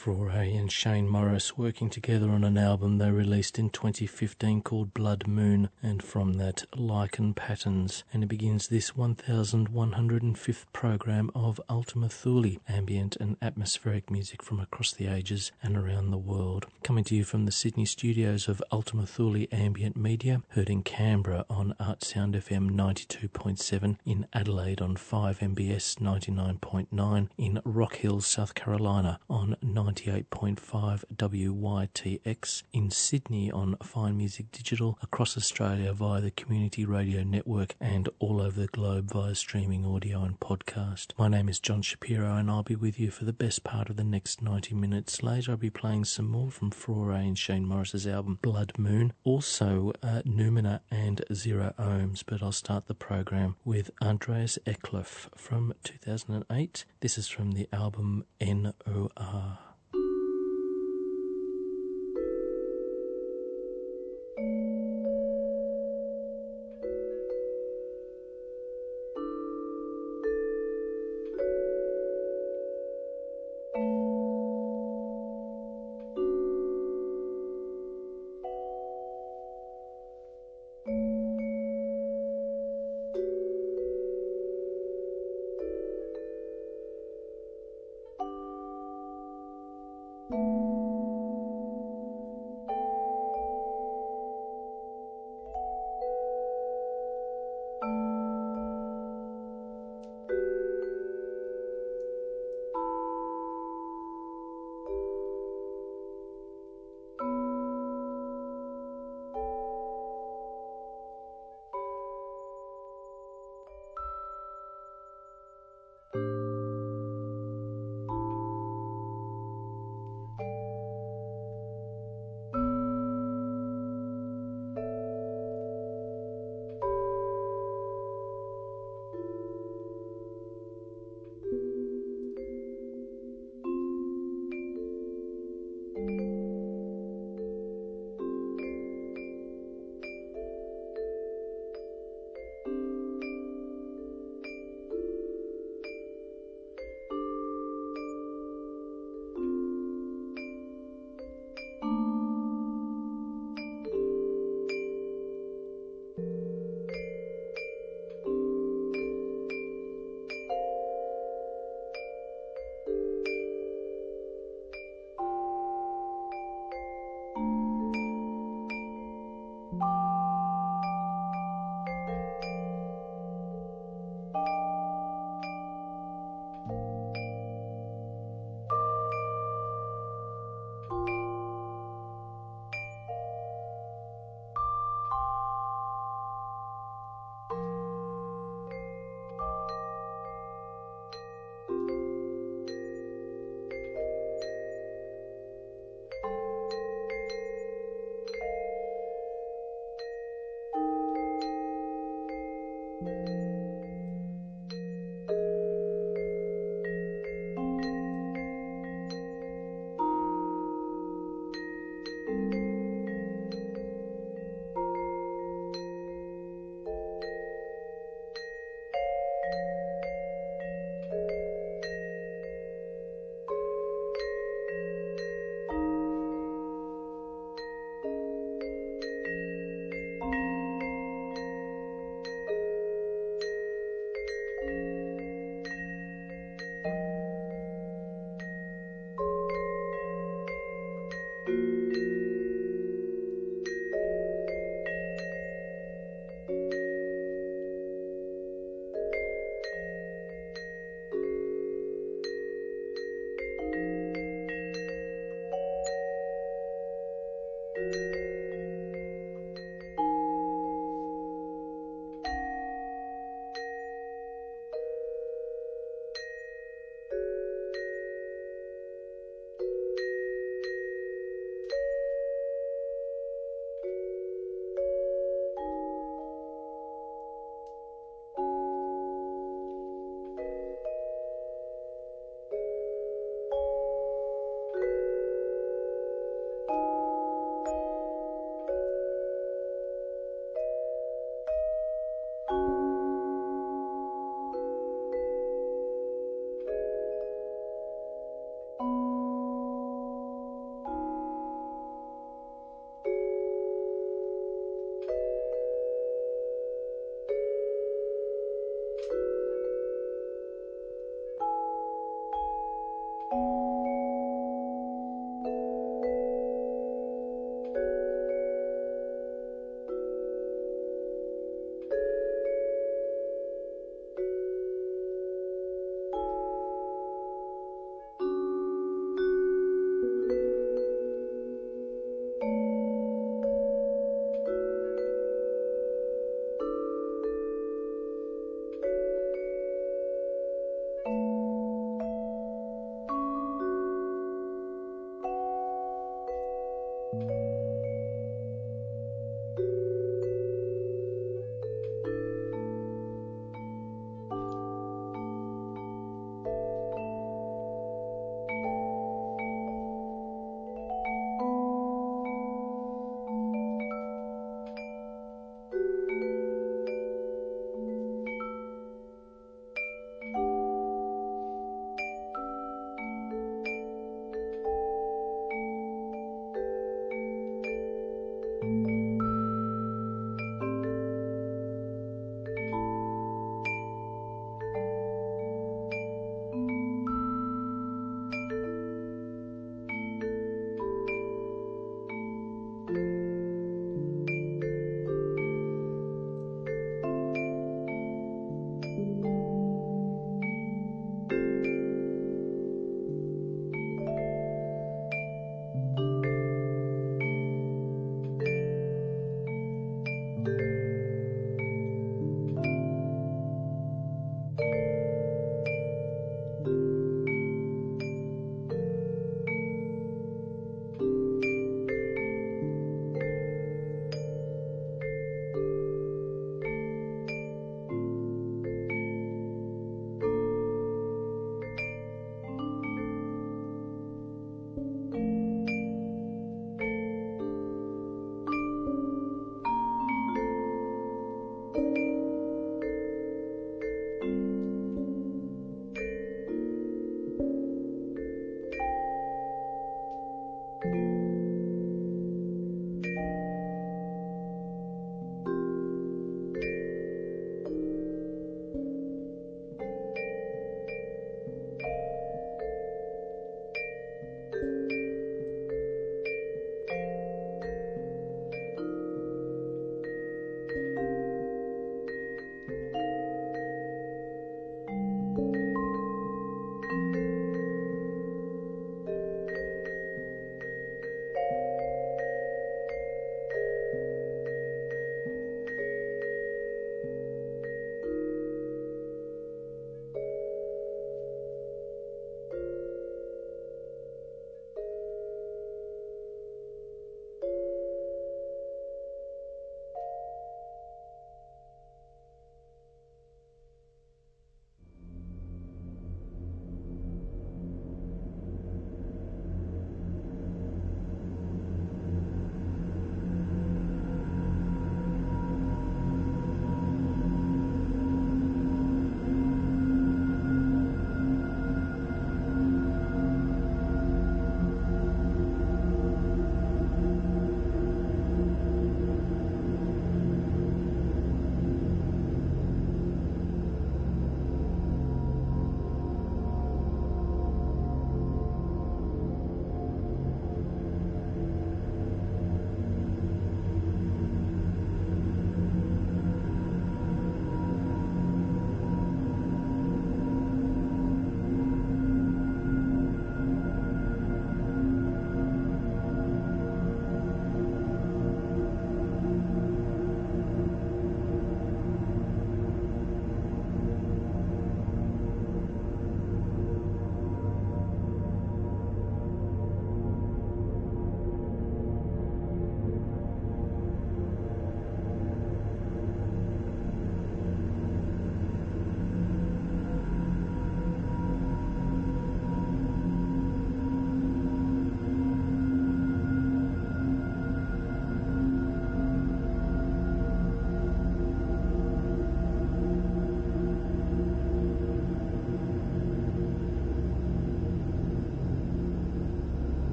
Fraure eh, and Shane Morris working together on an album they released in 2015 called Blood Moon, and from that, Lichen Patterns. And it begins this 1105th program of Ultima Thule, ambient and atmospheric music from across the ages and around the world. Coming to you from the Sydney studios of Ultima Thule Ambient Media, heard in Canberra on Art Sound FM 92.7, in Adelaide on 5MBS 99.9, in Rock Hill, South Carolina on 98.5 WYTX, in Sydney on Fine Music Digital, across Australia via the Community Radio Network, and all over the globe via streaming audio and podcast. My name is John Shapiro, and I'll be with you for the best part of the next 90 minutes. Later, I'll be playing some more from Fraure and Shane Morris's album Blood Moon, also uh, Noumena and Zero Ohms, but I'll start the program with Andreas Eklof from 2008. This is from the album NOR.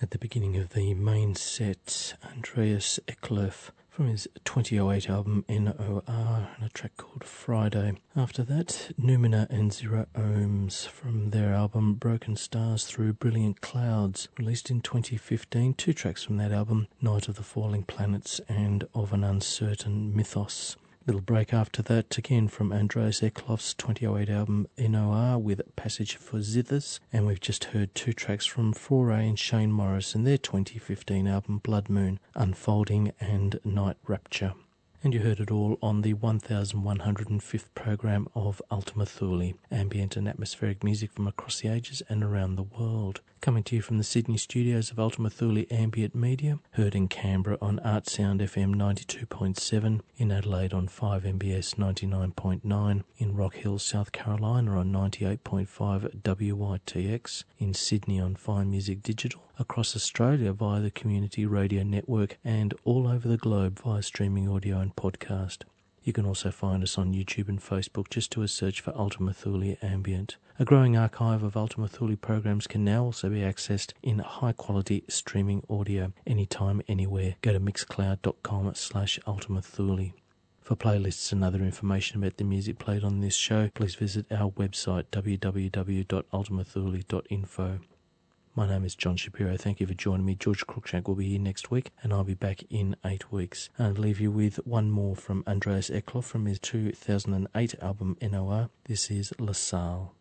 At the beginning of the main set, Andreas Eklof from his 2008 album NOR and a track called Friday. After that, Numina and Zero Ohms from their album Broken Stars Through Brilliant Clouds, released in 2015. Two tracks from that album Night of the Falling Planets and Of an Uncertain Mythos. Little break after that, again from Andreas Eklof's 2008 album NOR with Passage for Zithers, and we've just heard two tracks from Foray and Shane Morris and their 2015 album Blood Moon, Unfolding and Night Rapture. And you heard it all on the 1105th program of Ultima Thule, ambient and atmospheric music from across the ages and around the world. Coming to you from the Sydney studios of Ultima Thule Ambient Media, heard in Canberra on Artsound FM 92.7, in Adelaide on 5MBS 99.9, in Rock Hill, South Carolina on 98.5 WYTX, in Sydney on Fine Music Digital, across Australia via the Community Radio Network, and all over the globe via streaming audio and podcast. You can also find us on YouTube and Facebook. Just do a search for Ultima Thule Ambient. A growing archive of Ultima Thule programs can now also be accessed in high quality streaming audio anytime, anywhere. Go to mixcloud.com slash Ultima Thule. For playlists and other information about the music played on this show, please visit our website www.ultimathule.info. My name is John Shapiro. Thank you for joining me. George Cruikshank will be here next week, and I'll be back in eight weeks. I'll leave you with one more from Andreas Eklof from his 2008 album NOR. This is La Salle.